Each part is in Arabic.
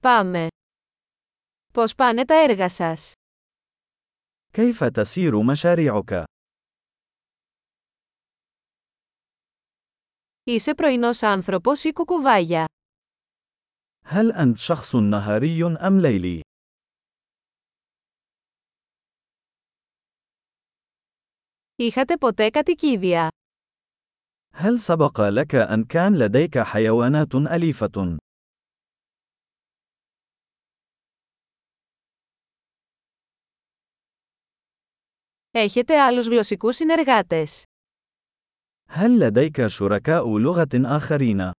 Πάμε. Πώς πάνε τα έργα σας? كيف تسير مشاريعك؟ Είσαι πρωινός άνθρωπος ή κουκουβάγια? هل أنت شخص نهاري أم ليلي؟ Είχατε ποτέ κατοικίδια? هل سبق لك أن كان لديك حيوانات أليفة؟ Έχετε άλλους γλωσσικούς συνεργάτες? هل لديك شركاء لغة آخرين؟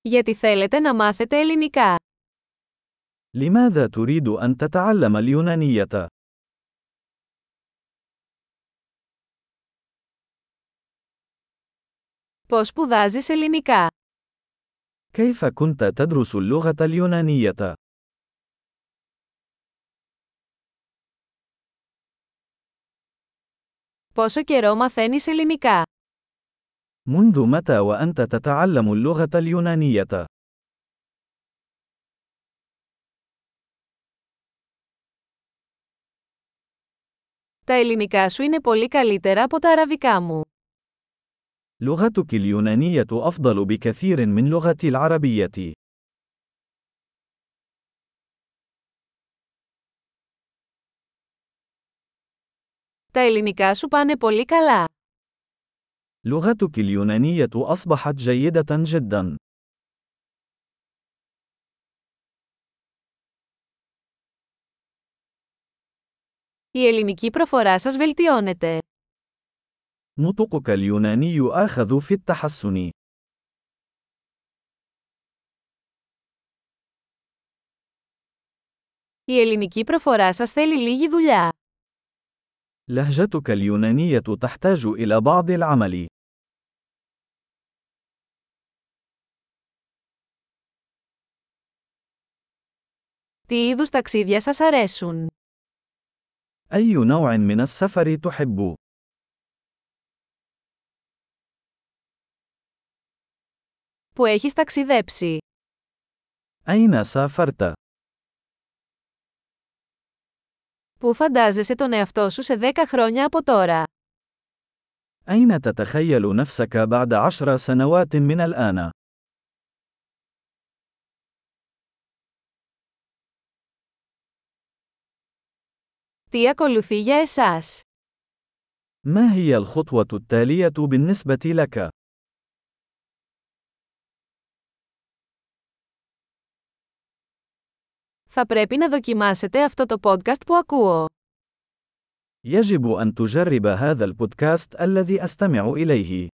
Γιατί θέλετε να μάθετε ελληνικά. لماذا تريد أن تتعلم اليونانية؟ Πώς σπουδάζεις ελληνικά? كيف كنت تدرس اللغة اليونانية؟ Πόσο καιρό μαθαίνεις ελληνικά? منذ متى وأنت تتعلم اللغة اليونانية؟ Τα ελληνικά σου είναι πολύ καλύτερα από τα αραβικά μου. لغتك اليونانية أفضل بكثير من لغتي العربية. Τα ελληνικά σου πάνε πολύ καλά. لغتك اليونانية أصبحت جيدة جدا. Η ελληνική προφορά σας βελτιώνεται. نطقك اليوناني آخذ في التحسن. Η ελληνική προφορά σας θέλει λίγη δουλειά. لهجتك اليونانية تحتاج إلى بعض العمل. Τι είδους ταξίδια σας αρέσουν? أي نوع من السفر تحب؟ Που έχεις ταξιδέψει. أين سافرت؟ Πού φαντάζεσαι τον εαυτό σου σε 10 χρόνια από τώρα? أين تتخيل نفسك بعد عشر سنوات من الآن؟ Τι ακολουθεί για εσάς? ما هي الخطوة التالية بالنسبة لك؟ Θα πρέπει να δοκιμάσετε αυτό το podcast που ακούω. يجب أن تجرب هذا البودكاست الذي أستمع إليه.